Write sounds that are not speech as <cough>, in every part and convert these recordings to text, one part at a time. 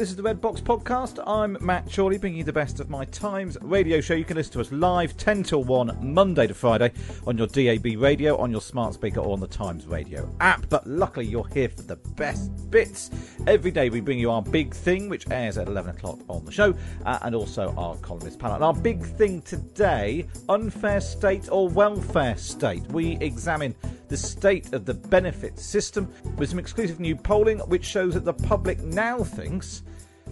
This is the Red Box Podcast. I'm Matt Chorley, bringing you the best of my Times radio show. You can listen to us live 10 till 1, Monday to Friday, on your DAB radio, on your smart speaker, or on the Times radio app. But luckily, you're here for the best bits. Every day, we bring you our big thing, which airs at 11 o'clock on the show, uh, and also our columnist panel. And our big thing today unfair state or welfare state. We examine the state of the benefit system with some exclusive new polling, which shows that the public now thinks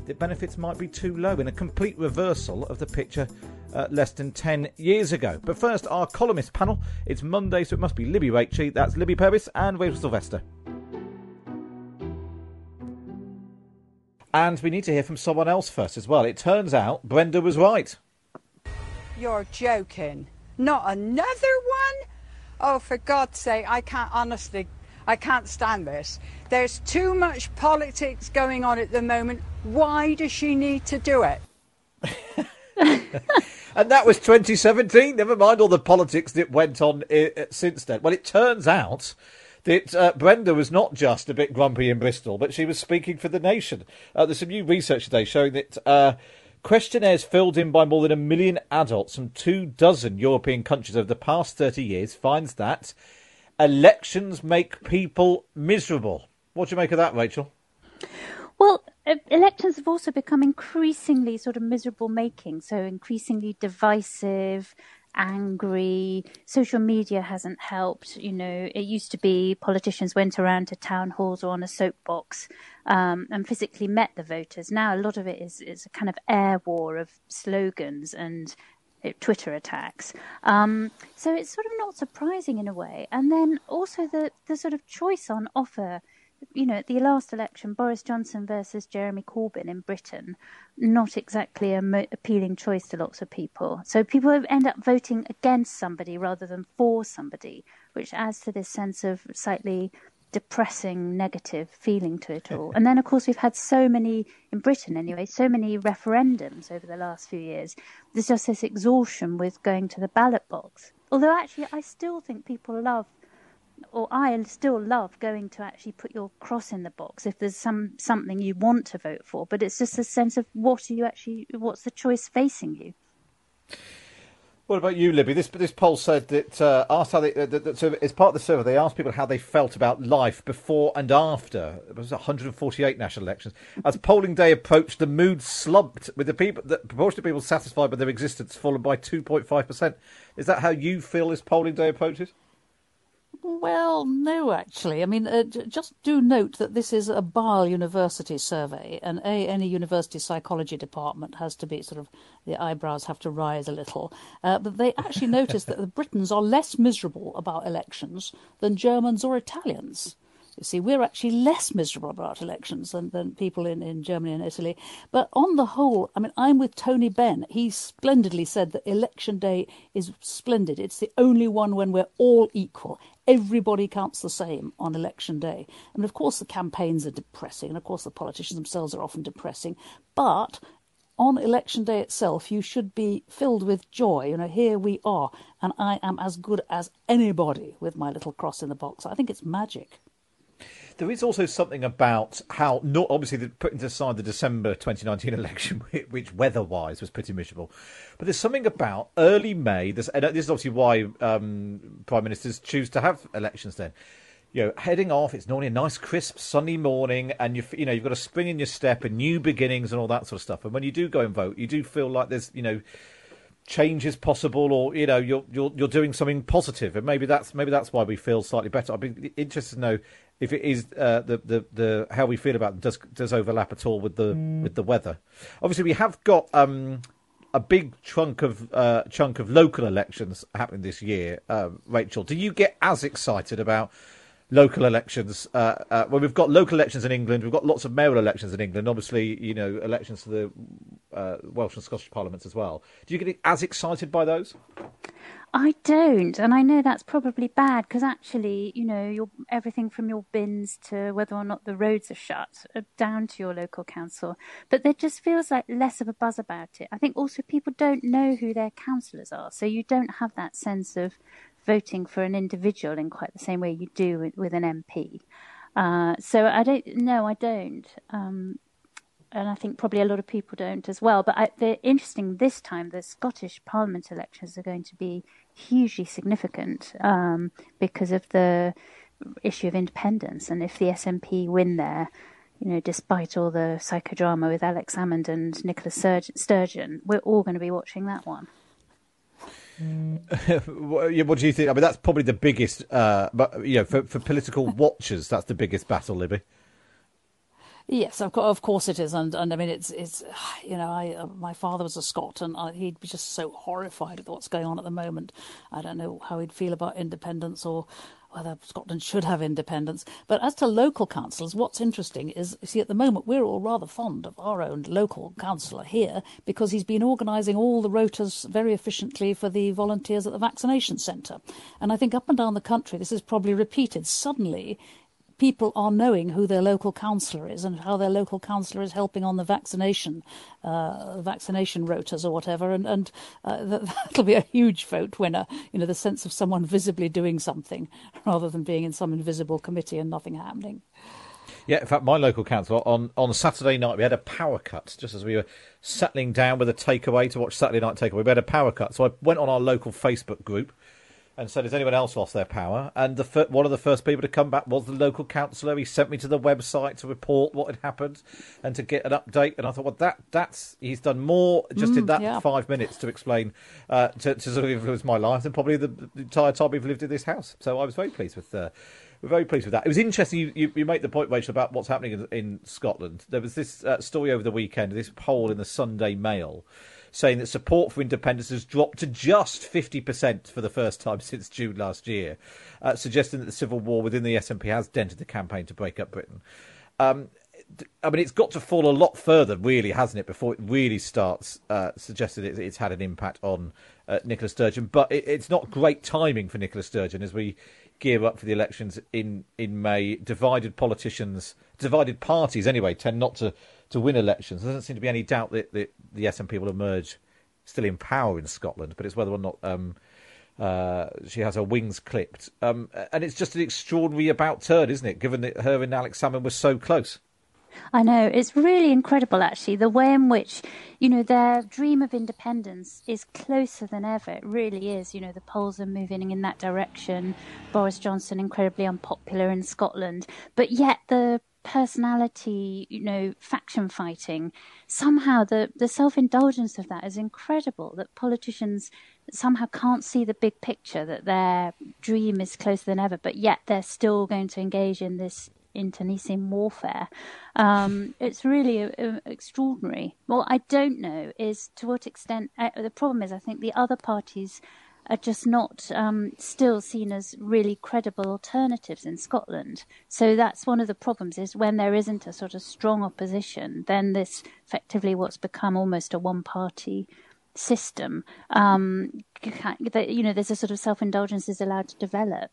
that benefits might be too low in a complete reversal of the picture uh, less than 10 years ago. But first, our columnist panel. It's Monday, so it must be Libby Raichie, that's Libby Purves, and Rachel Sylvester. And we need to hear from someone else first as well. It turns out Brenda was right. You're joking. Not another one? Oh, for God's sake, I can't honestly, I can't stand this. There's too much politics going on at the moment. Why does she need to do it? <laughs> and that was 2017. Never mind all the politics that went on uh, since then. Well, it turns out that uh, Brenda was not just a bit grumpy in Bristol, but she was speaking for the nation. Uh, there's some new research today showing that uh, Questionnaires filled in by more than a million adults from two dozen European countries over the past 30 years finds that elections make people miserable. What do you make of that, Rachel? Well, elections have also become increasingly sort of miserable making, so increasingly divisive, angry. Social media hasn't helped. You know, it used to be politicians went around to town halls or on a soapbox um, and physically met the voters. Now, a lot of it is, is a kind of air war of slogans and Twitter attacks. Um, so it's sort of not surprising in a way. And then also the, the sort of choice on offer you know, at the last election, Boris Johnson versus Jeremy Corbyn in Britain, not exactly a mo- appealing choice to lots of people. So people end up voting against somebody rather than for somebody, which adds to this sense of slightly depressing, negative feeling to it all. <laughs> and then, of course, we've had so many, in Britain anyway, so many referendums over the last few years. There's just this exhaustion with going to the ballot box. Although, actually, I still think people love or I still love going to actually put your cross in the box if there's some something you want to vote for. But it's just a sense of what are you actually, what's the choice facing you. What about you, Libby? This this poll said that uh, asked how they, uh, that, that, so as part of the survey, they asked people how they felt about life before and after. It was 148 national elections. As polling day approached, the mood slumped, with the people, the proportion of people satisfied with their existence fallen by 2.5 percent. Is that how you feel as polling day approaches? Well, no, actually. I mean, uh, just do note that this is a Basel University survey, and a any university psychology department has to be sort of the eyebrows have to rise a little. Uh, but they actually <laughs> noticed that the Britons are less miserable about elections than Germans or Italians. You see, we're actually less miserable about elections than, than people in, in Germany and Italy. But on the whole, I mean, I'm with Tony Benn. He splendidly said that election day is splendid. It's the only one when we're all equal. Everybody counts the same on election day. I mean, of course, the campaigns are depressing, and of course, the politicians themselves are often depressing. But on election day itself, you should be filled with joy. You know, here we are, and I am as good as anybody with my little cross in the box. I think it's magic there is also something about how, not obviously, the, putting aside the December 2019 <laughs> election, which weather-wise was pretty miserable, but there's something about early May. This, and this is obviously why um, prime ministers choose to have elections then. You know, heading off, it's normally a nice, crisp, sunny morning, and you you know you've got a spring in your step and new beginnings and all that sort of stuff. And when you do go and vote, you do feel like there's you know change is possible, or you know you're you're you're doing something positive, and maybe that's maybe that's why we feel slightly better. I'd be interested to know if it is uh, the, the the how we feel about it does does overlap at all with the mm. with the weather. Obviously, we have got um, a big chunk of uh, chunk of local elections happening this year. Uh, Rachel, do you get as excited about? Local elections. Uh, uh, well, we've got local elections in England. We've got lots of mayoral elections in England. Obviously, you know, elections to the uh, Welsh and Scottish parliaments as well. Do you get as excited by those? I don't, and I know that's probably bad because actually, you know, your everything from your bins to whether or not the roads are shut, are down to your local council. But there just feels like less of a buzz about it. I think also people don't know who their councillors are, so you don't have that sense of voting for an individual in quite the same way you do with, with an MP. Uh, so I don't. No, I don't. Um, and I think probably a lot of people don't as well. But I, the interesting this time, the Scottish Parliament elections are going to be hugely significant um, because of the issue of independence, and if the SNP win there, you know, despite all the psychodrama with Alex Salmond and Nicola Sturgeon, we're all going to be watching that one. <laughs> what do you think? I mean, that's probably the biggest, uh, but you know, for, for political <laughs> watchers, that's the biggest battle, Libby. Yes, of, of course it is, and and I mean it's it's <sighs> you know I uh, my father was a Scot and I, he'd be just so horrified at what's going on at the moment. I don't know how he'd feel about independence or whether uh, Scotland should have independence. But as to local councils, what's interesting is, you see, at the moment we're all rather fond of our own local councillor here because he's been organising all the rotas very efficiently for the volunteers at the vaccination centre. And I think up and down the country this is probably repeated. Suddenly people are knowing who their local councillor is and how their local councillor is helping on the vaccination uh, vaccination rotas or whatever, and and uh, <laughs> that'll be a huge vote winner. You know, the sense of someone visibly doing something <laughs> rather than being in some invisible committee and nothing happening. Yeah, in fact, my local council on on Saturday night we had a power cut just as we were settling down with a takeaway to watch Saturday Night Takeaway. We had a power cut, so I went on our local Facebook group and said, "Has anyone else lost their power?" And the fir- one of the first people to come back was the local councillor. He sent me to the website to report what had happened and to get an update. And I thought, well, that that's he's done more just mm, in that yeah. five minutes to explain uh, to, to, sort of influence my life than probably the, the, entire time we've lived in this house. So I was very pleased with. Uh, we're very pleased with that. It was interesting. You, you, you make the point, Rachel, about what's happening in, in Scotland. There was this uh, story over the weekend, this poll in the Sunday Mail, saying that support for independence has dropped to just 50% for the first time since June last year, uh, suggesting that the civil war within the SNP has dented the campaign to break up Britain. Um, I mean, it's got to fall a lot further, really, hasn't it, before it really starts uh, suggesting it, it's had an impact on uh, Nicola Sturgeon. But it, it's not great timing for Nicola Sturgeon as we gear up for the elections in, in May. Divided politicians, divided parties, anyway, tend not to to win elections. There doesn't seem to be any doubt that, that the SNP will emerge still in power in Scotland, but it's whether or not um, uh, she has her wings clipped. Um, and it's just an extraordinary about turn, isn't it, given that her and Alex Salmond were so close? I know. It's really incredible, actually, the way in which, you know, their dream of independence is closer than ever. It really is. You know, the polls are moving in that direction. Boris Johnson, incredibly unpopular in Scotland. But yet the personality, you know, faction fighting, somehow the, the self indulgence of that is incredible. That politicians somehow can't see the big picture, that their dream is closer than ever, but yet they're still going to engage in this internecine warfare. Um, it's really uh, uh, extraordinary. What I don't know is to what extent uh, the problem is. I think the other parties are just not um, still seen as really credible alternatives in Scotland. So that's one of the problems is when there isn't a sort of strong opposition, then this effectively what's become almost a one-party system. Um, you know, there's a sort of self-indulgence is allowed to develop.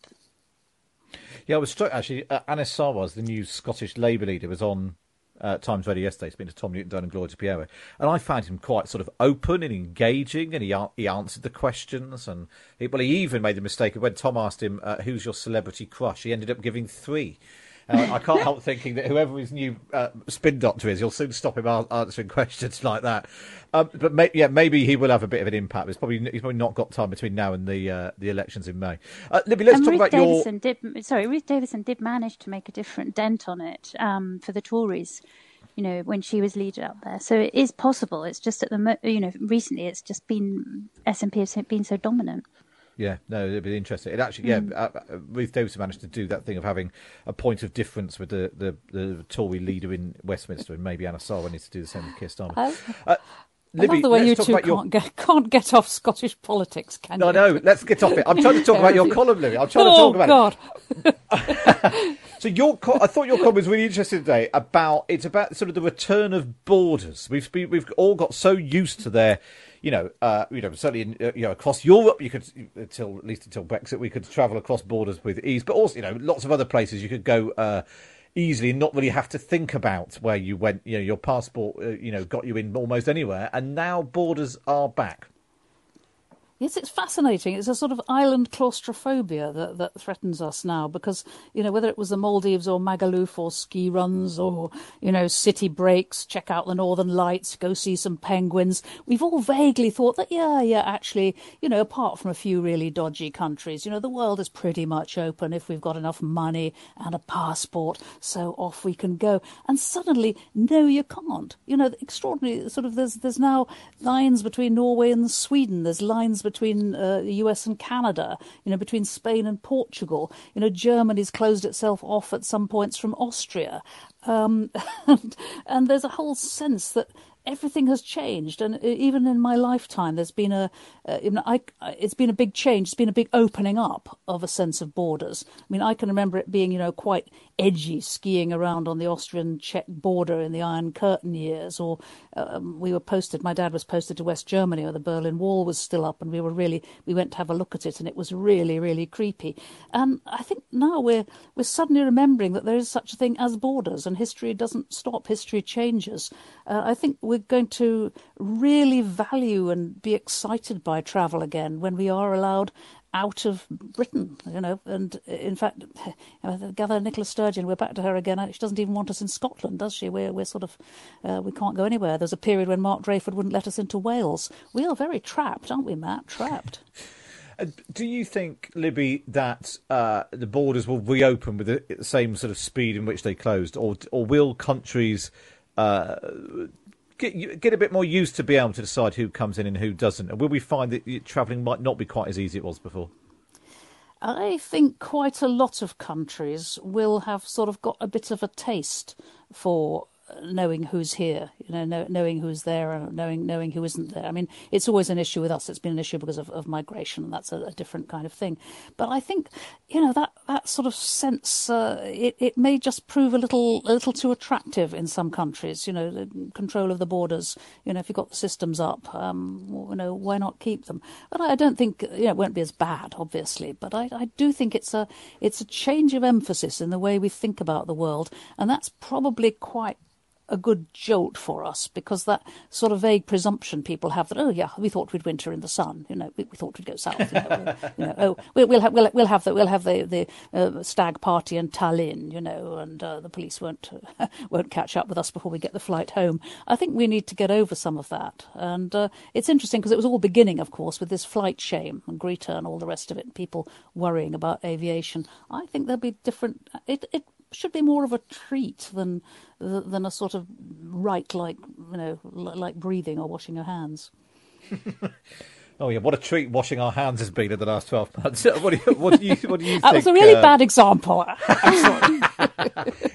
Yeah, I was struck actually. Uh, Anas Sarwar, the new Scottish Labour leader, was on uh, Times Radio yesterday, speaking to Tom Newton-Dunn and Gloria Piero, and I found him quite sort of open and engaging, and he he answered the questions, and he, well, he even made the mistake of when Tom asked him, uh, "Who's your celebrity crush?" He ended up giving three. Uh, I can't help thinking that whoever his new uh, spin doctor is, you'll soon stop him answering <laughs> questions like that. Um, but may, yeah, maybe he will have a bit of an impact. It's probably he's probably not got time between now and the uh, the elections in May. Uh, Libby, let's and talk Ruth about Davidson your. Did, sorry, Ruth Davidson did manage to make a different dent on it um, for the Tories you know, when she was leader up there. So it is possible. It's just at the, you know, recently it's just been SNP has been so dominant. Yeah, no, it'd be interesting. It actually, yeah, mm. uh, uh, Ruth Davidson managed to do that thing of having a point of difference with the, the, the Tory leader in Westminster, and maybe Anas Sarwar needs to do the same with Keir Starmer. Oh. Uh, Libby, I love the way you two can't, your... get, can't get off Scottish politics, can no, you? No, no, let's get off it. I'm trying to talk <laughs> about your column, Libby. I'm trying oh, to talk about God. it. <laughs> <laughs> so your, co- I thought your comment was really interesting today about it's about sort of the return of borders. We've we've all got so used to their you know, uh, you know, certainly in, uh, you know across Europe, you could until at least until Brexit, we could travel across borders with ease. But also, you know, lots of other places you could go uh, easily and not really have to think about where you went. You know, your passport, uh, you know, got you in almost anywhere. And now borders are back. Yes, it's fascinating. It's a sort of island claustrophobia that, that threatens us now because, you know, whether it was the Maldives or Magaluf or ski runs or, you know, city breaks, check out the northern lights, go see some penguins, we've all vaguely thought that, yeah, yeah, actually, you know, apart from a few really dodgy countries, you know, the world is pretty much open if we've got enough money and a passport, so off we can go. And suddenly, no, you can't. You know, extraordinary, sort of, there's, there's now lines between Norway and Sweden, there's lines between uh, the US and Canada, you know, between Spain and Portugal. You know, Germany's closed itself off at some points from Austria. Um, <laughs> and, and there's a whole sense that everything has changed, and even in my lifetime, there's been a, uh, I, it's been a big change. It's been a big opening up of a sense of borders. I mean, I can remember it being, you know, quite edgy skiing around on the Austrian-Czech border in the Iron Curtain years, or um, we were posted. My dad was posted to West Germany, where the Berlin Wall was still up, and we were really we went to have a look at it, and it was really, really creepy. And I think now we're we're suddenly remembering that there is such a thing as borders, and history doesn't stop. History changes. Uh, I think we're going to really value and be excited by travel again when we are allowed out of Britain, you know. And in fact, <laughs> Gather Nicola Sturgeon, we're back to her again. She doesn't even want us in Scotland, does she? We're we're sort of uh, we can't go anywhere. There's a period when Mark Drakeford wouldn't let us into Wales. We are very trapped, aren't we, Matt? Trapped. <laughs> Do you think, Libby, that uh, the borders will reopen with the same sort of speed in which they closed, or or will countries uh, get get a bit more used to be able to decide who comes in and who doesn't? And will we find that travelling might not be quite as easy as it was before? I think quite a lot of countries will have sort of got a bit of a taste for knowing who's here, you know, know, knowing who's there, and knowing knowing who isn't there. I mean, it's always an issue with us. It's been an issue because of, of migration, and that's a, a different kind of thing. But I think, you know, that that sort of sense, uh, it it may just prove a little a little too attractive in some countries. You know, control of the borders. You know, if you've got the systems up, um, you know, why not keep them? But I don't think you know it won't be as bad, obviously. But I, I do think it's a it's a change of emphasis in the way we think about the world, and that's probably quite a good jolt for us because that sort of vague presumption people have that oh yeah we thought we'd winter in the sun you know we, we thought we'd go south you know, you know oh we, will have we'll, we'll have the we'll have the the uh, stag party in Tallinn you know and uh, the police won't <laughs> won't catch up with us before we get the flight home. I think we need to get over some of that. And uh, it's interesting because it was all beginning of course with this flight shame and Greta and all the rest of it people worrying about aviation. I think there'll be different it it should be more of a treat than than a sort of right like you know like breathing or washing your hands. <laughs> Oh yeah, what a treat washing our hands has been in the last twelve months. <laughs> What do you, what do you, what do you that think? was a really uh... bad example. <laughs> <laughs>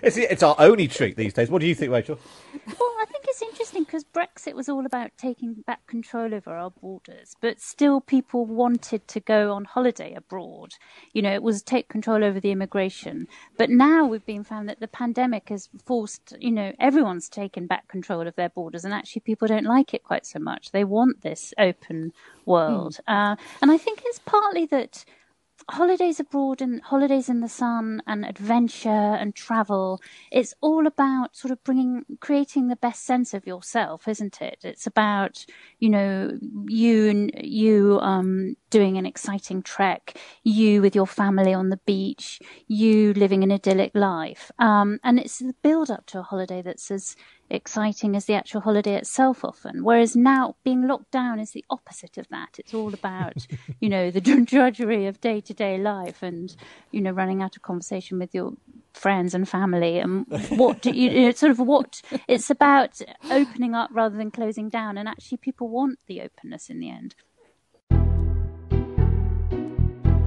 it's, it's our only treat these days. What do you think, Rachel? Well, I think it's interesting because Brexit was all about taking back control over our borders, but still people wanted to go on holiday abroad. You know, it was take control over the immigration. But now we've been found that the pandemic has forced, you know, everyone's taken back control of their borders, and actually people don't like it quite so much. They want this open world. Mm. Uh, and I think it's partly that holidays abroad and holidays in the sun and adventure and travel it's all about sort of bringing creating the best sense of yourself isn't it? It's about you know you you um doing an exciting trek you with your family on the beach you living an idyllic life. Um and it's the build up to a holiday that's as exciting as the actual holiday itself often. Whereas now being locked down is the opposite of that. It's all about, you know, the <laughs> drudgery of day to day life and, you know, running out of conversation with your friends and family and what do you, it's sort of what it's about opening up rather than closing down. And actually people want the openness in the end.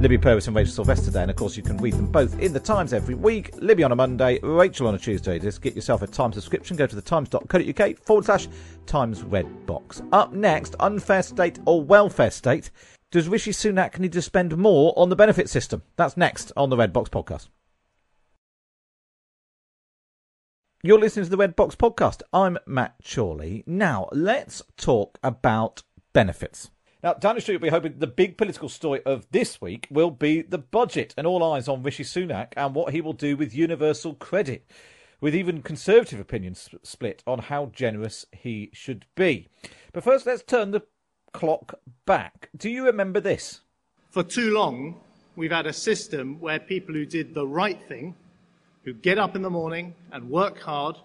Libby Purves and Rachel Sylvester there, and of course you can read them both in the Times every week. Libby on a Monday, Rachel on a Tuesday. Just get yourself a Times subscription. Go to the times.co.uk forward slash Times Red Box. Up next, unfair state or welfare state. Does Rishi Sunak need to spend more on the benefit system? That's next on the Red Box podcast. You're listening to the Red Box podcast. I'm Matt Chorley. Now, let's talk about benefits. Now, Downing Street will be hoping the big political story of this week will be the budget and all eyes on Rishi Sunak and what he will do with universal credit, with even conservative opinions split on how generous he should be. But first, let's turn the clock back. Do you remember this? For too long, we've had a system where people who did the right thing, who get up in the morning and work hard,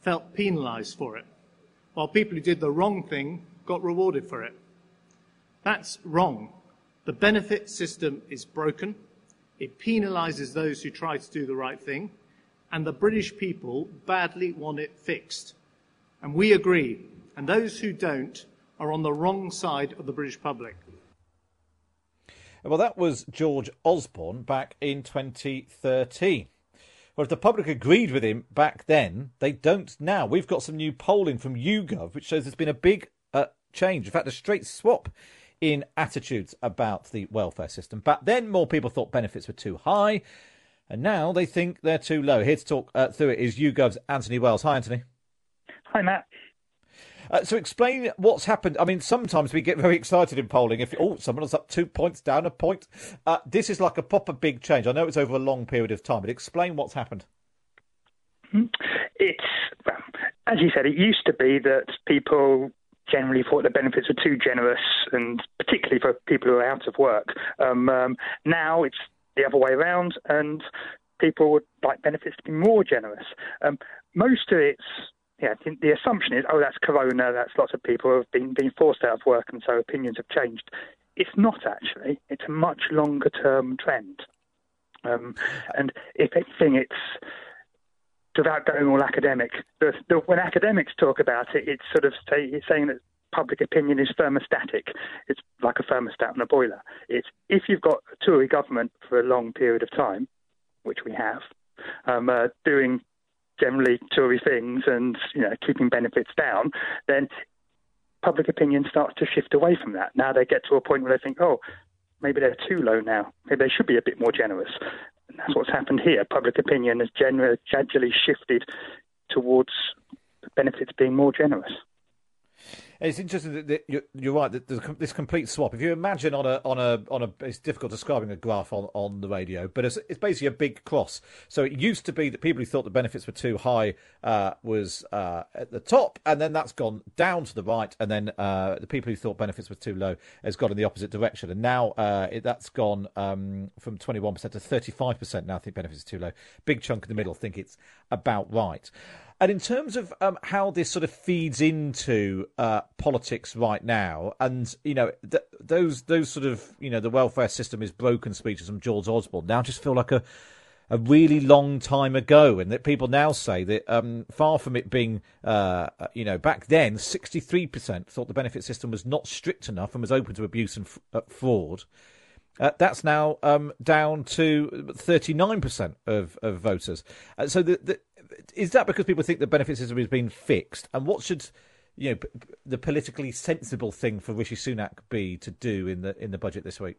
felt penalised for it, while people who did the wrong thing got rewarded for it. That's wrong. The benefit system is broken. It penalises those who try to do the right thing, and the British people badly want it fixed. And we agree. And those who don't are on the wrong side of the British public. Well, that was George Osborne back in 2013. Well, if the public agreed with him back then, they don't now. We've got some new polling from YouGov, which shows there's been a big uh, change. In fact, a straight swap in attitudes about the welfare system. Back then, more people thought benefits were too high, and now they think they're too low. Here to talk uh, through it is YouGov's Anthony Wells. Hi, Anthony. Hi, Matt. Uh, so explain what's happened. I mean, sometimes we get very excited in polling. If oh, someone's up two points, down a point. Uh, this is like a proper big change. I know it's over a long period of time, but explain what's happened. Hmm. It's as you said. It used to be that people generally thought the benefits were too generous, and particularly for people who are out of work. Um, um, now it's the other way around, and people would like benefits to be more generous. Um, most of it's yeah, the assumption is, oh, that's corona, that's lots of people have been, been forced out of work, and so opinions have changed. It's not actually. It's a much longer term trend. Um, and if anything, it's without going all academic. The, the, when academics talk about it, it's sort of say, it's saying that public opinion is thermostatic. It's like a thermostat on a boiler. It's if you've got a Tory government for a long period of time, which we have, um, uh, doing generally Tory things and you know keeping benefits down, then public opinion starts to shift away from that. Now they get to a point where they think, oh, maybe they're too low now. Maybe they should be a bit more generous. That's what's happened here. Public opinion has gradually shifted towards benefits being more generous. It's interesting that you're, right. That this complete swap. If you imagine on a on a on a, it's difficult describing a graph on, on the radio, but it's, it's basically a big cross. So it used to be that people who thought the benefits were too high uh, was uh, at the top, and then that's gone down to the right, and then uh, the people who thought benefits were too low has gone in the opposite direction, and now uh, it, that's gone um, from 21% to 35%. Now I think benefits are too low. Big chunk in the middle think it's about right. And in terms of um, how this sort of feeds into uh, politics right now, and you know th- those those sort of you know the welfare system is broken speeches from George Osborne now just feel like a a really long time ago, and that people now say that um, far from it being, uh, you know, back then, 63% thought the benefit system was not strict enough and was open to abuse and f- uh, fraud. Uh, that's now um, down to 39% of, of voters. Uh, so the, the, is that because people think the benefit system has been fixed? And what should you know the politically sensible thing for Rishi Sunak be to do in the in the budget this week?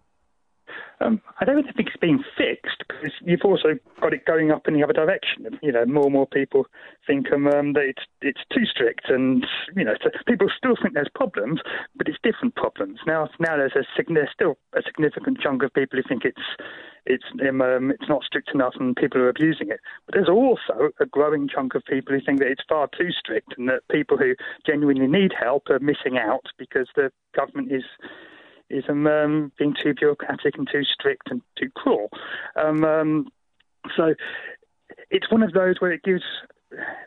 Um, I don't think it's been fixed because you've also got it going up in the other direction. You know, more and more people think um, um that it's it's too strict, and you know, so people still think there's problems, but it's different problems. Now, now there's a there's still a significant chunk of people who think it's it's um, um, it's not strict enough, and people are abusing it. But there's also a growing chunk of people who think that it's far too strict, and that people who genuinely need help are missing out because the government is is um, um, being too bureaucratic and too strict and too cruel. Um, um, so it's one of those where it gives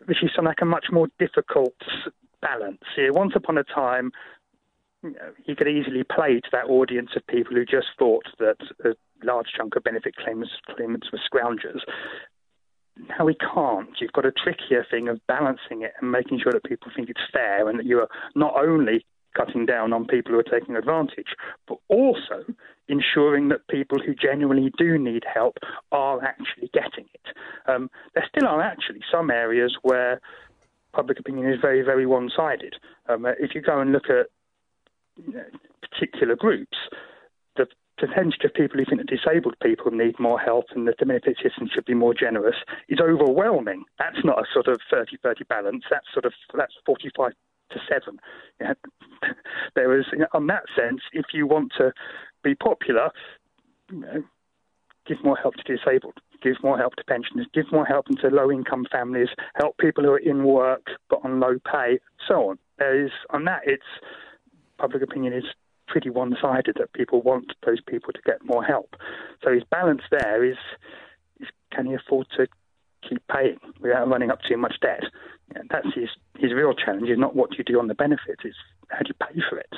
Rishi Sunak a much more difficult balance. Here, once upon a time, you he could easily play to that audience of people who just thought that a large chunk of benefit claimants, claimants were scroungers. Now we can't. You've got a trickier thing of balancing it and making sure that people think it's fair and that you are not only cutting down on people who are taking advantage, but also ensuring that people who genuinely do need help are actually getting it. Um, there still are actually some areas where public opinion is very, very one sided. Um, if you go and look at particular groups, the percentage of people who think that disabled people need more help and that the benefit system should be more generous is overwhelming. That's not a sort of 30-30 balance. That's sort of that's 45 to seven. Know, <laughs> there is, you know, on that sense, if you want to be popular, you know, give more help to disabled, give more help to pensioners, give more help to low-income families, help people who are in work but on low pay, so on. There is on that, it's public opinion is pretty one-sided that people want those people to get more help. So his balance there is, is can he afford to keep paying without running up too much debt? That's his his real challenge. Is not what you do on the benefits; it's how do you pay for it.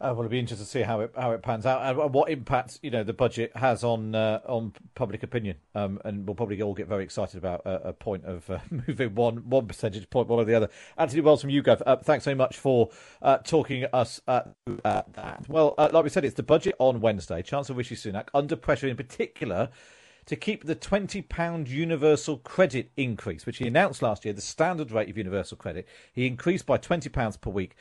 Uh, well, it'll be interesting to see how it how it pans out and what impact you know the budget has on uh, on public opinion. Um, and we'll probably all get very excited about a, a point of uh, <laughs> moving one one percentage point one or the other. Anthony Wells from YouGov, uh, thanks so much for uh, talking us uh, that. Well, like we said, it's the budget on Wednesday. Chancellor Rishi Sunak under pressure, in particular. To keep the £20 universal credit increase, which he announced last year, the standard rate of universal credit, he increased by £20 per week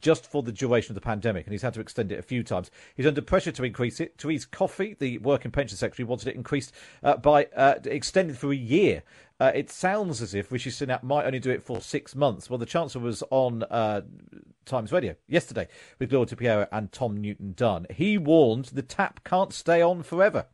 just for the duration of the pandemic, and he's had to extend it a few times. He's under pressure to increase it. Therese Coffey, the Work and Pension Secretary, wanted it increased uh, by uh, extended for a year. Uh, it sounds as if Rishi Sunak might only do it for six months. Well, the Chancellor was on uh, Times Radio yesterday with Gloria De Piero and Tom Newton Dunn. He warned the tap can't stay on forever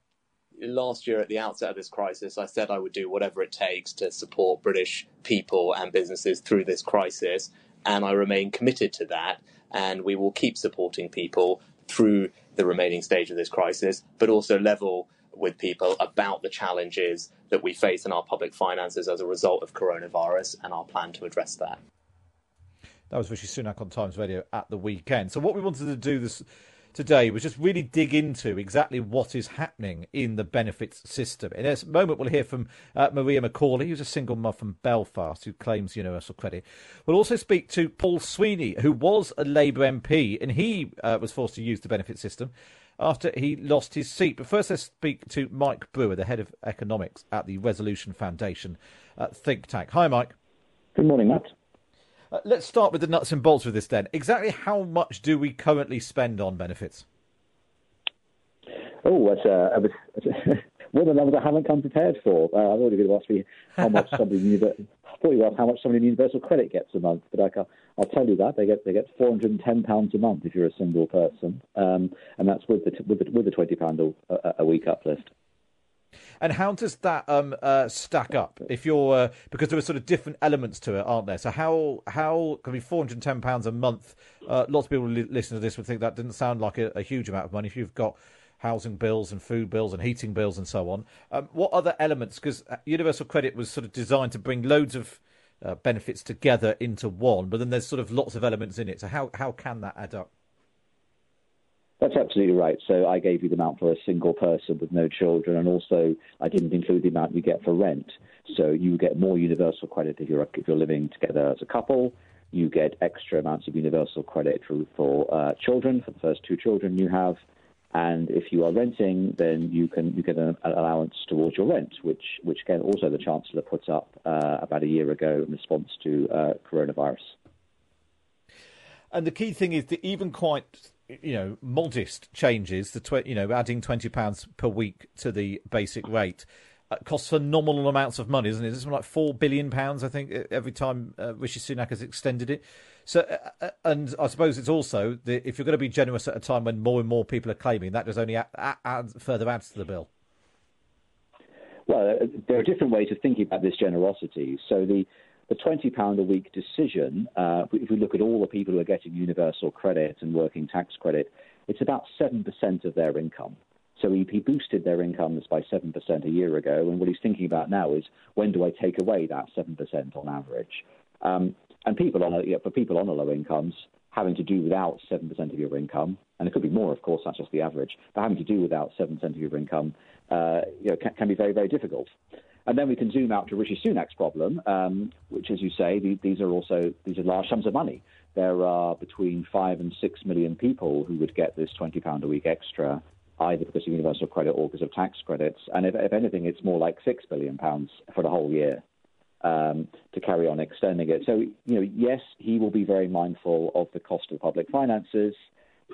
last year at the outset of this crisis, I said I would do whatever it takes to support British people and businesses through this crisis and I remain committed to that. And we will keep supporting people through the remaining stage of this crisis, but also level with people about the challenges that we face in our public finances as a result of coronavirus and our plan to address that. That was Rishi Sunak on Times Radio at the weekend. So, what we wanted to do this today was just really dig into exactly what is happening in the benefits system. In a moment, we'll hear from uh, Maria Macaulay, who's a single mum from Belfast who claims universal credit. We'll also speak to Paul Sweeney, who was a Labour MP, and he uh, was forced to use the benefit system after he lost his seat. But first, let's speak to Mike Brewer, the head of economics at the Resolution Foundation uh, think tank. Hi, Mike. Good morning, Matt. Uh, let's start with the nuts and bolts of this then. Exactly how much do we currently spend on benefits? Oh, that's, uh, that's one of the numbers I haven't come prepared for. Uh, I've already been asked me how much <laughs> somebody in I thought you asked how much somebody in Universal Credit gets a month, but I can, I'll tell you that they get they get 410 pounds a month if you're a single person, um, and that's with the with the, with the 20 pound a, a week uplift. And how does that um, uh, stack up? If you're uh, because there are sort of different elements to it, aren't there? So how how can be four hundred and ten pounds a month? Uh, lots of people li- listen to this would think that didn't sound like a, a, huge amount of money. If you've got housing bills and food bills and heating bills and so on, um, what other elements? Because uh, universal credit was sort of designed to bring loads of uh, benefits together into one, but then there's sort of lots of elements in it. So how how can that add up? That's absolutely right. So I gave you the amount for a single person with no children, and also I didn't include the amount you get for rent. So you get more universal credit if you're if you're living together as a couple. You get extra amounts of universal credit for, for uh, children for the first two children you have, and if you are renting, then you can you get an, allowance towards your rent, which which again also the chancellor put up uh, about a year ago in response to uh, coronavirus. And the key thing is that even quite you know, modest changes, the tw- you know, adding twenty pounds per week to the basic rate, uh, costs phenomenal amounts of money, isn't it? It's like four billion pounds, I think, every time uh, Rishi Sunak has extended it. So, uh, uh, and I suppose it's also the, if you're going to be generous at a time when more and more people are claiming, that does only add, add, further adds to the bill. Well, uh, there are different ways of thinking about this generosity. So the the £20 a week decision, uh, if we look at all the people who are getting universal credit and working tax credit, it's about 7% of their income. So he, he, boosted their incomes by 7% a year ago, and what he's thinking about now is when do I take away that 7% on average? Um, and people on a, you know, for people on a low incomes, having to do without 7% of your income, and it could be more, of course, that's just the average, but having to do without 7% of your income uh, you know, can, can, be very, very difficult. And then we can zoom out to Rishi Sunak's problem, um, which, as you say, these are also these are large sums of money. There are between five and six million people who would get this twenty pound a week extra, either because of universal credit or because of tax credits. And if, if anything, it's more like six billion pounds for the whole year um, to carry on extending it. So, you know, yes, he will be very mindful of the cost of public finances.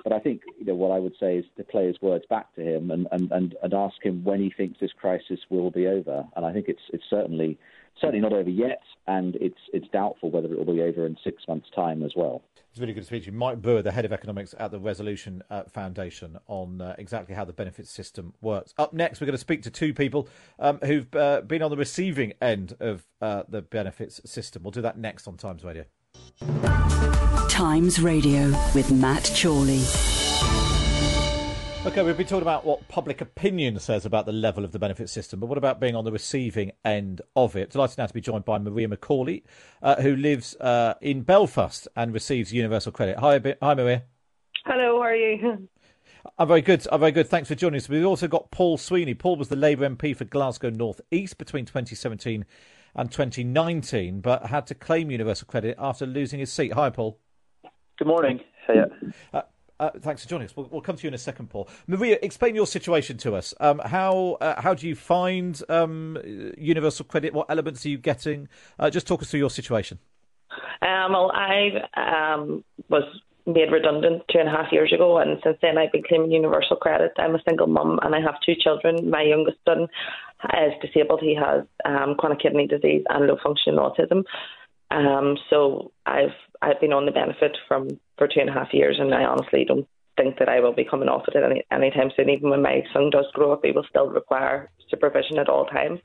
But I think you know, what I would say is to play his words back to him and, and, and, and ask him when he thinks this crisis will be over. And I think it's it's certainly certainly not over yet, and it's it's doubtful whether it will be over in six months' time as well. It's really good to speak to you, Mike Brewer, the head of economics at the Resolution uh, Foundation, on uh, exactly how the benefits system works. Up next, we're going to speak to two people um, who've uh, been on the receiving end of uh, the benefits system. We'll do that next on Times Radio. Times Radio with Matt Chorley. Okay, we've been talking about what public opinion says about the level of the benefit system, but what about being on the receiving end of it? Delighted now to be joined by Maria Macaulay, uh, who lives uh, in Belfast and receives universal credit. Hi, hi, Maria. Hello, how are you? I'm very good. I'm very good. Thanks for joining us. We've also got Paul Sweeney. Paul was the Labour MP for Glasgow North East between 2017 and 2019, but had to claim universal credit after losing his seat. Hi, Paul. Good morning. Hiya. Uh, uh, thanks for joining us. We'll, we'll, come to you in a second, Paul. Maria, explain your situation to us. Um, how uh, how do you find um, universal credit? What elements are you getting? Uh, just talk us through your situation. Um, well, I um, was made redundant two and a half years ago, and since then I've been claiming universal credit. I'm a single mum, and I have two children. My youngest son is disabled. He has um, chronic kidney disease and low functioning autism. Um, so I've I've been on the benefit from for two and a half years, and I honestly don't think that I will be coming off it any anytime soon. Even when my son does grow up, he will still require supervision at all times.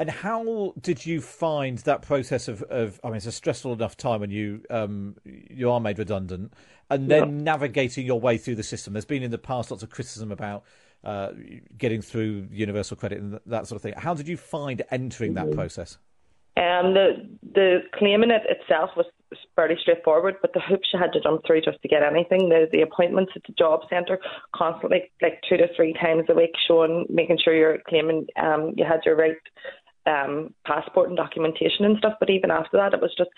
And how did you find that process of, of I mean, it's a stressful enough time when you um, you are made redundant, and then yeah. navigating your way through the system. There's been in the past lots of criticism about uh, getting through universal credit and that sort of thing. How did you find entering mm-hmm. that process? Um, the the claiming it itself was fairly straightforward, but the hoops you had to jump through just to get anything. The the appointments at the job centre constantly, like two to three times a week, showing, making sure you're claiming um, you had your right um, passport and documentation and stuff. But even after that, it was just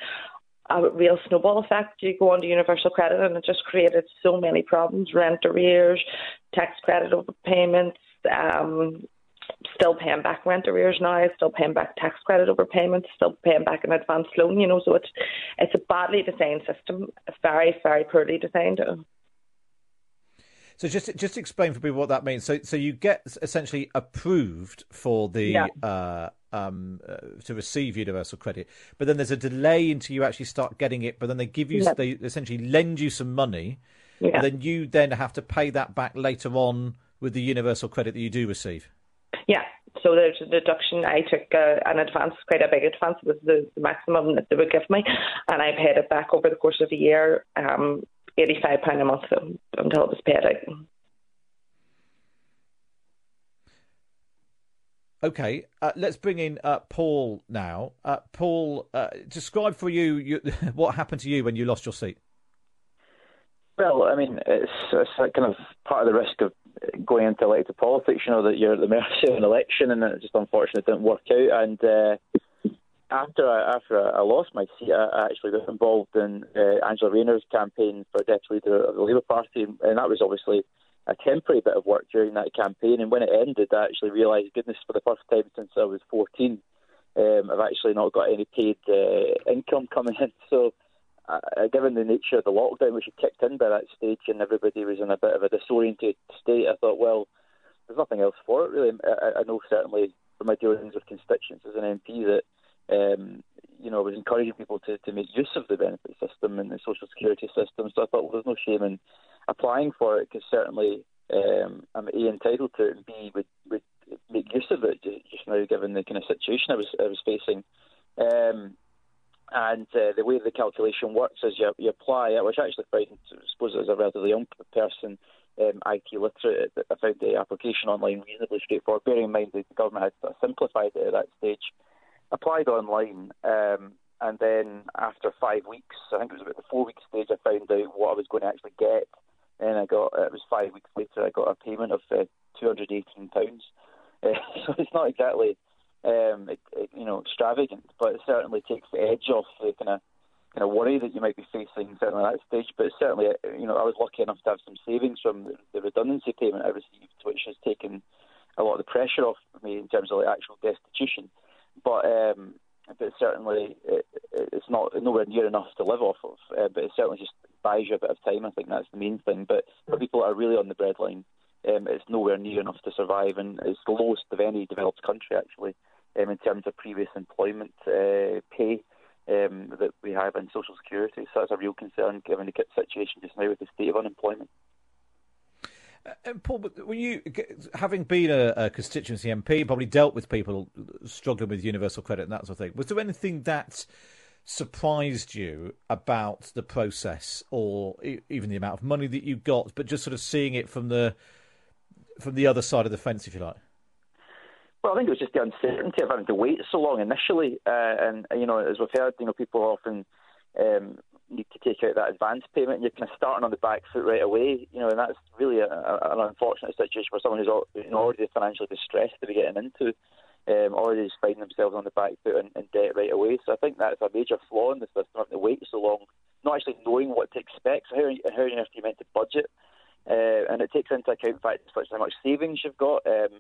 a real snowball effect. You go onto universal credit, and it just created so many problems: rent arrears, tax credit overpayments, um, still paying back rent arrears now, still paying back tax credit overpayments, still paying back an advance loan. You know, so it's it's a badly designed system, very very poorly designed. So just just explain for people what that means. So so you get essentially approved for the yeah. uh, um, uh, to receive universal credit, but then there's a delay until you actually start getting it. But then they give you yeah. they essentially lend you some money, yeah. and then you then have to pay that back later on with the universal credit that you do receive. Yeah. So there's a deduction. I took uh, an advance, quite a big advance. It was the, the, maximum that they would give me, and I paid it back over the course of a year, um, eighty-five pound a month until it was paid out. Okay, uh, let's bring in uh, Paul now. Uh, Paul, uh, describe for you, you, <laughs> what happened to you when you lost your seat. Well, I mean, it's, it's kind of part of the risk of going into elected politics. You know that you're at the mercy of an election, and it just unfortunately didn't work out. And uh, after I, after I lost my seat, I actually got involved in uh, Angela Rayner's campaign for deputy leader of the Labour Party, and that was obviously a temporary bit of work during that campaign. And when it ended, I actually realised, goodness, for the first time since I was 14, um, I've actually not got any paid uh, income coming in. <laughs> So uh, given the nature of the lockdown, which had kicked in by that stage, and everybody was in a bit of a disoriented state, I thought, well, there's nothing else for it really. I, I know certainly from my dealings with constituents as an MP that um, you know was encouraging people to, to make use of the benefit system and the social security system. So I thought, well, there's no shame in applying for it because certainly um, I'm a entitled to it and b would would make use of it just now given the kind of situation I was I was facing. Um, and uh, the way the calculation works is you, you apply it, which I actually find, I suppose, as a relatively young person, um, IT literate, I found the application online reasonably straightforward. Bearing in mind that the government had simplified it at that stage, applied online, um, and then after five weeks, I think it was about the four week stage, I found out what I was going to actually get. And I got it was five weeks later, I got a payment of uh, two hundred eighteen pounds. Uh, <laughs> so it's not exactly um, it, it, you know, extravagant, but it certainly takes the edge off the kind of kind of worry that you might be facing certainly at that stage. But certainly, you know, I was lucky enough to have some savings from the, the redundancy payment I received, which has taken a lot of the pressure off me in terms of like actual destitution. But um, but certainly it, it's not nowhere near enough to live off of. Uh, but it certainly just buys you a bit of time. I think that's the main thing. But for people that are really on the breadline, um, it's nowhere near enough to survive, and it's the lowest of any developed country actually um, in terms of previous employment uh, pay um, that we have in social security. So that's a real concern given the situation just now with the state of unemployment. Uh, and Paul, when you having been a, a, constituency MP, probably dealt with people struggling with universal credit and that sort of thing. Was there anything that surprised you about the process or even the amount of money that you got, but just sort of seeing it from the from the other side of the fence, if you like? Well, I think it was just the uncertainty of having to wait so long initially, uh, and you know, as we've heard, you know, people often um, need to take out that advance payment, and you're kind of starting on the back foot right away, you know, and that's really a, a, an unfortunate situation for someone who's already financially distressed to be getting into um, already finding themselves on the back foot in, in debt right away. So I think that's a major flaw in the system, having to wait so long, not actually knowing what to expect. So how, how do you meant to budget? Uh, and it takes into account the fact such how much savings you've got. Um,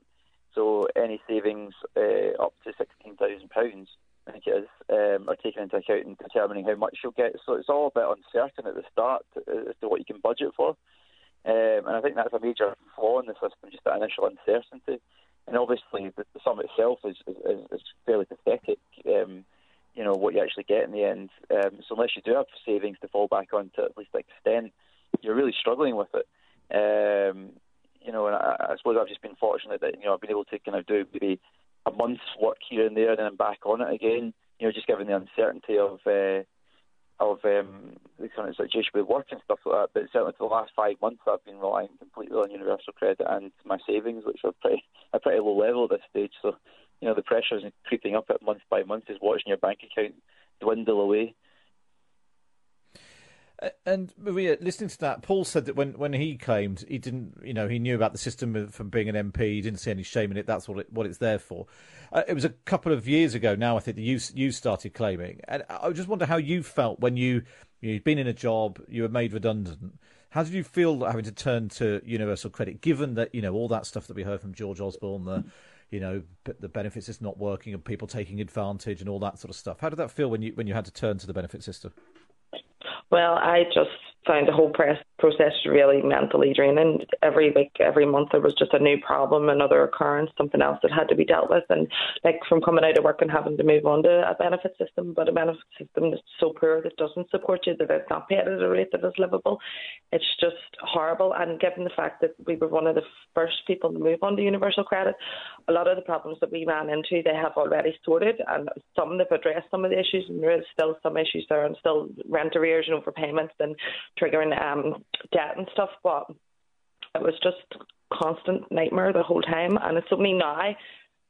so any savings uh, up to sixteen thousand pounds, I think it is, um, are taken into account in determining how much you'll get. So it's all a bit uncertain at the start as to what you can budget for. Um, and I think that's a major flaw in the system, just that initial uncertainty and obviously the, the sum itself is, is, is fairly pathetic. Um, you know what you actually get in the end. Um, so unless you do have savings to fall back on to at least extent, you're really struggling with it. Um, you know, and I, I, suppose I've just been fortunate that you know I've been able to kind of do maybe a month's work here and there, and then back on it again. You know, just given the uncertainty of uh, of um, the current situation with work and stuff like that. But certainly for the last five months, I've been relying completely on universal credit and my savings, which are pretty a pretty low level at this stage. So, you know, the pressure is creeping up at month by month, is watching your bank account dwindle away. And Maria, listening to that, Paul said that when, when he claimed he didn't, you know, he knew about the system from being an MP. He didn't see any shame in it. That's what it, what it's there for. Uh, it was a couple of years ago now. I think that you you started claiming, and I just wonder how you felt when you you'd been in a job, you were made redundant. How did you feel having to turn to universal credit, given that you know all that stuff that we heard from George Osborne, the you know the benefits is not working and people taking advantage and all that sort of stuff. How did that feel when you when you had to turn to the benefit system? Well, I just found the whole press process really mentally draining. Every week, every month, there was just a new problem, another occurrence, something else that had to be dealt with. And like from coming out of work and having to move on to a benefit system, but a benefit system that's so poor that doesn't support you, that it's not paid at a rate that is livable, it's just horrible. And given the fact that we were one of the first people to move on to universal credit, a lot of the problems that we ran into, they have already sorted, and some they've addressed some of the issues, and there is still some issues there, and still rent arrears and overpayments and triggering um, debt and stuff. But it was just constant nightmare the whole time, and it's only now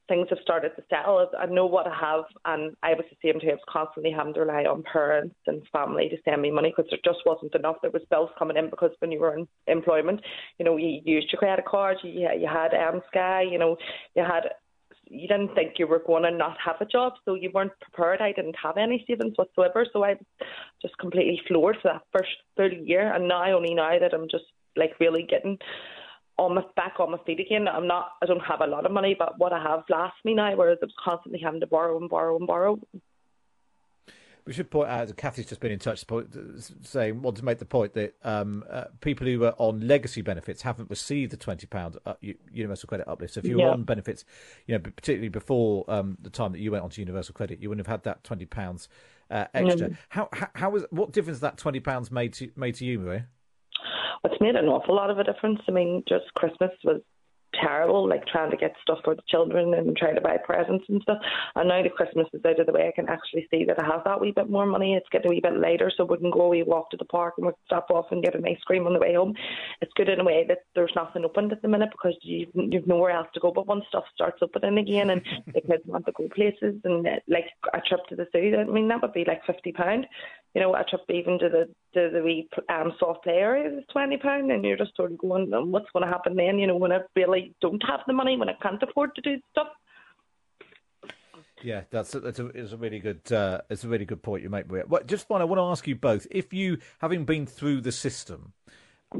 things have started to settle. I know what I have, and I was the same too. I was constantly having to rely on parents and family to send me money because there just wasn't enough. There was bills coming in because when you were in employment, you know, you used your credit card, you, you had um, Sky, you know, you had you didn't think you were going to not have a job, so you weren't prepared. I didn't have any savings whatsoever, so I was just completely floored for that first thirty year. And now, only now that I'm just like really getting on my back on my feet again. I'm not. I don't have a lot of money, but what I have lasts me now. Whereas I was constantly having to borrow and borrow and borrow. We should point out that Kathy's just been in touch, saying, want to make the point that um, uh, people who are on legacy benefits haven't received the twenty pound uh, universal credit uplift. So if you were yeah. on benefits, you know, particularly before um, the time that you went onto universal credit, you wouldn't have had that twenty pounds uh, extra. Mm. How, how, how was what difference that twenty pounds made to made to you, Maria? It's made an awful lot of a difference. I mean, just Christmas was terrible, like trying to get stuff for the children and trying to buy presents and stuff. And now that Christmas is out of the way, I can actually see that I have that wee bit more money. It's getting a wee bit later, so we can go we walk to the park and we stop off and get an ice cream on the way home. It's good in a way that there's nothing opened at the minute because you, you've nowhere else to go. But once stuff starts opening again and the kids want to go places and like a trip to the zoo, I mean that would be like fifty pound. You know, a trip even to the to the wee um, soft play area is twenty pound, and you're just sort of going, what's going to happen then? You know, when I really don't have the money, when I can't afford to do stuff. Yeah, that's a, that's a, it's a really good uh, it's a really good point you make. Well, just fine. I want to ask you both: if you, having been through the system,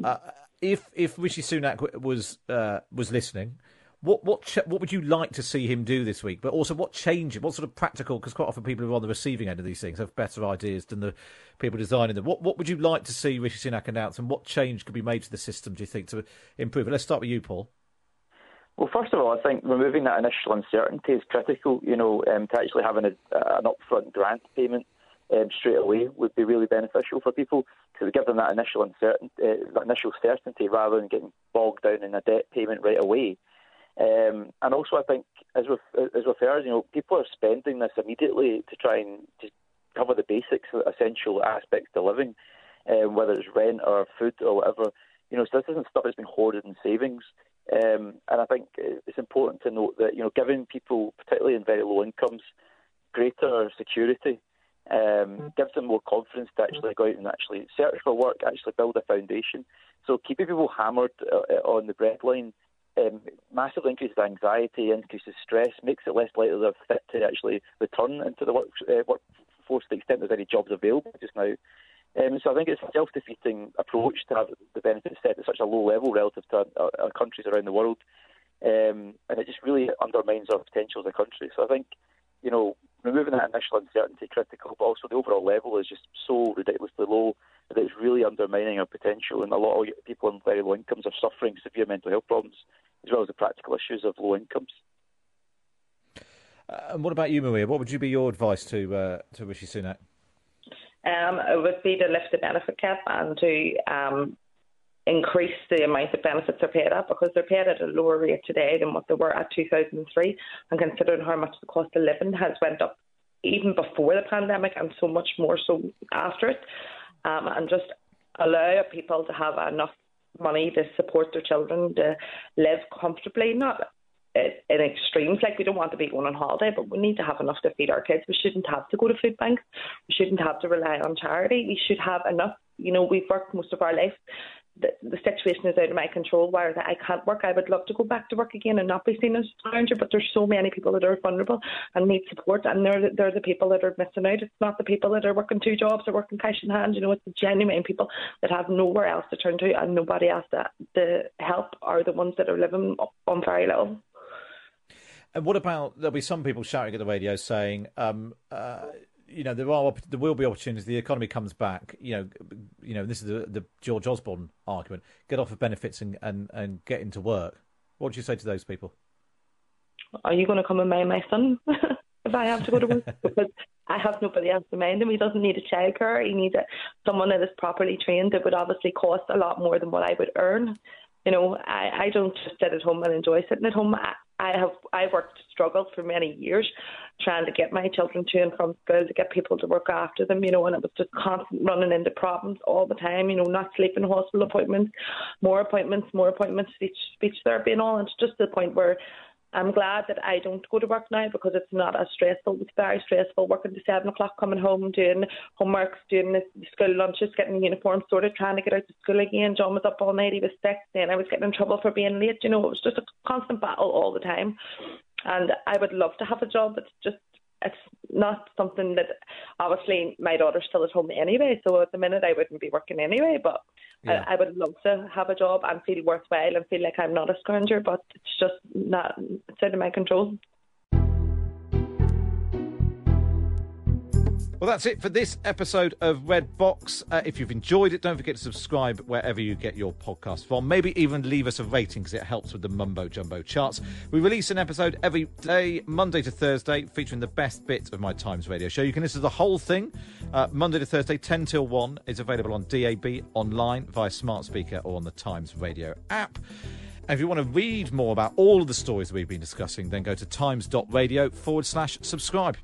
uh, if if Rishi Sunak was uh, was listening, what what ch- what would you like to see him do this week? But also, what change? What sort of practical? Because quite often people who are on the receiving end of these things have better ideas than the people designing them. What what would you like to see Rishi Sunak announce, and what change could be made to the system? Do you think to improve it? Let's start with you, Paul. Well, first of all, I think removing that initial uncertainty is critical. You know, um, to actually having a, an upfront grant payment um, straight away would be really beneficial for people to give them that initial uncertainty, uh, that initial certainty, rather than getting bogged down in a debt payment right away. Um, and also, I think, as we've, as we've heard, you know, people are spending this immediately to try and to cover the basics, essential aspects to living, um, whether it's rent or food or whatever. You know, so this isn't stuff that's been hoarded in savings. Um, and I think it's important to note that you know, giving people, particularly in very low incomes, greater security um, gives them more confidence to actually go out and actually search for work, actually build a foundation. So keeping people hammered uh, on the breadline um, massively increases anxiety, increases stress, makes it less likely they're fit to actually return into the work, uh, workforce to the extent there's any jobs available just now. Um, so I think it's a self-defeating approach to have the benefits set at such a low level relative to our, our countries around the world, um, and it just really undermines our potential as a country. So I think, you know, removing that initial uncertainty critical, but also the overall level is just so ridiculously low that it's really undermining our potential. And a lot of people on very low incomes are suffering severe mental health problems, as well as the practical issues of low incomes. Uh, and what about you, Maria? What would you be your advice to uh, to Rishi Sunak? Um, it would be to lift the benefit cap and to um, increase the amount of benefits they're paid at because they're paid at a lower rate today than what they were at 2003 and considering how much the cost of living has went up even before the pandemic and so much more so after it um, and just allow people to have enough money to support their children to live comfortably not in extremes like we don't want to be going on holiday but we need to have enough to feed our kids. We shouldn't have to go to food banks. We shouldn't have to rely on charity. We should have enough. You know we've worked most of our life the, the situation is out of my control where that I can't work. I would love to go back to work again and not be seen as a stranger, but there's so many people that are vulnerable and need support, and they're, they're the people that are missing out. It's not the people that are working two jobs or working cash in hand. You know, it's the genuine people that have nowhere else to turn to and nobody else to, to help are the ones that are living on very little. And what about there'll be some people shouting at the radio saying, um, uh, you know, there are there will be opportunities. The economy comes back. You know, you know, this is the, the George Osborne argument: get off of benefits and, and, and get into work. What would you say to those people? Are you going to come and mind my son <laughs> if I have to go to work? <laughs> because I have nobody else to mind him. He doesn't need a childcare. He needs a, someone that is properly trained. It would obviously cost a lot more than what I would earn. You know, I, I don't just sit at home and enjoy sitting at home. I, I have I worked struggled for many years trying to get my children to and from school to get people to work after them, you know, and it was just constant running into problems all the time, you know, not sleeping hospital appointments, more appointments, more appointments, speech speech therapy and all. And it's just to the point where I'm glad that I don't go to work now because it's not as stressful. It's very stressful working to seven o'clock, coming home, doing homework, doing the school lunches, getting the uniform sorted, trying to get out to school again. John was up all night, he was sick, then I was getting in trouble for being late. You know, it was just a constant battle all the time. And I would love to have a job, but just it's not something that obviously my daughter's still at home anyway. So at the minute I wouldn't be working anyway, but yeah. I, I, would love to have a job and feel worthwhile and feel like I'm not a stranger, but it's just not it's out of my control. Well, that's it for this episode of Red Box. Uh, if you've enjoyed it, don't forget to subscribe wherever you get your podcast from. Maybe even leave us a rating because it helps with the mumbo jumbo charts. We release an episode every day, Monday to Thursday, featuring the best bits of my Times radio show. You can listen to the whole thing uh, Monday to Thursday, 10 till 1. It's available on DAB, online, via smart speaker, or on the Times radio app. And if you want to read more about all of the stories we've been discussing, then go to times.radio forward slash subscribe.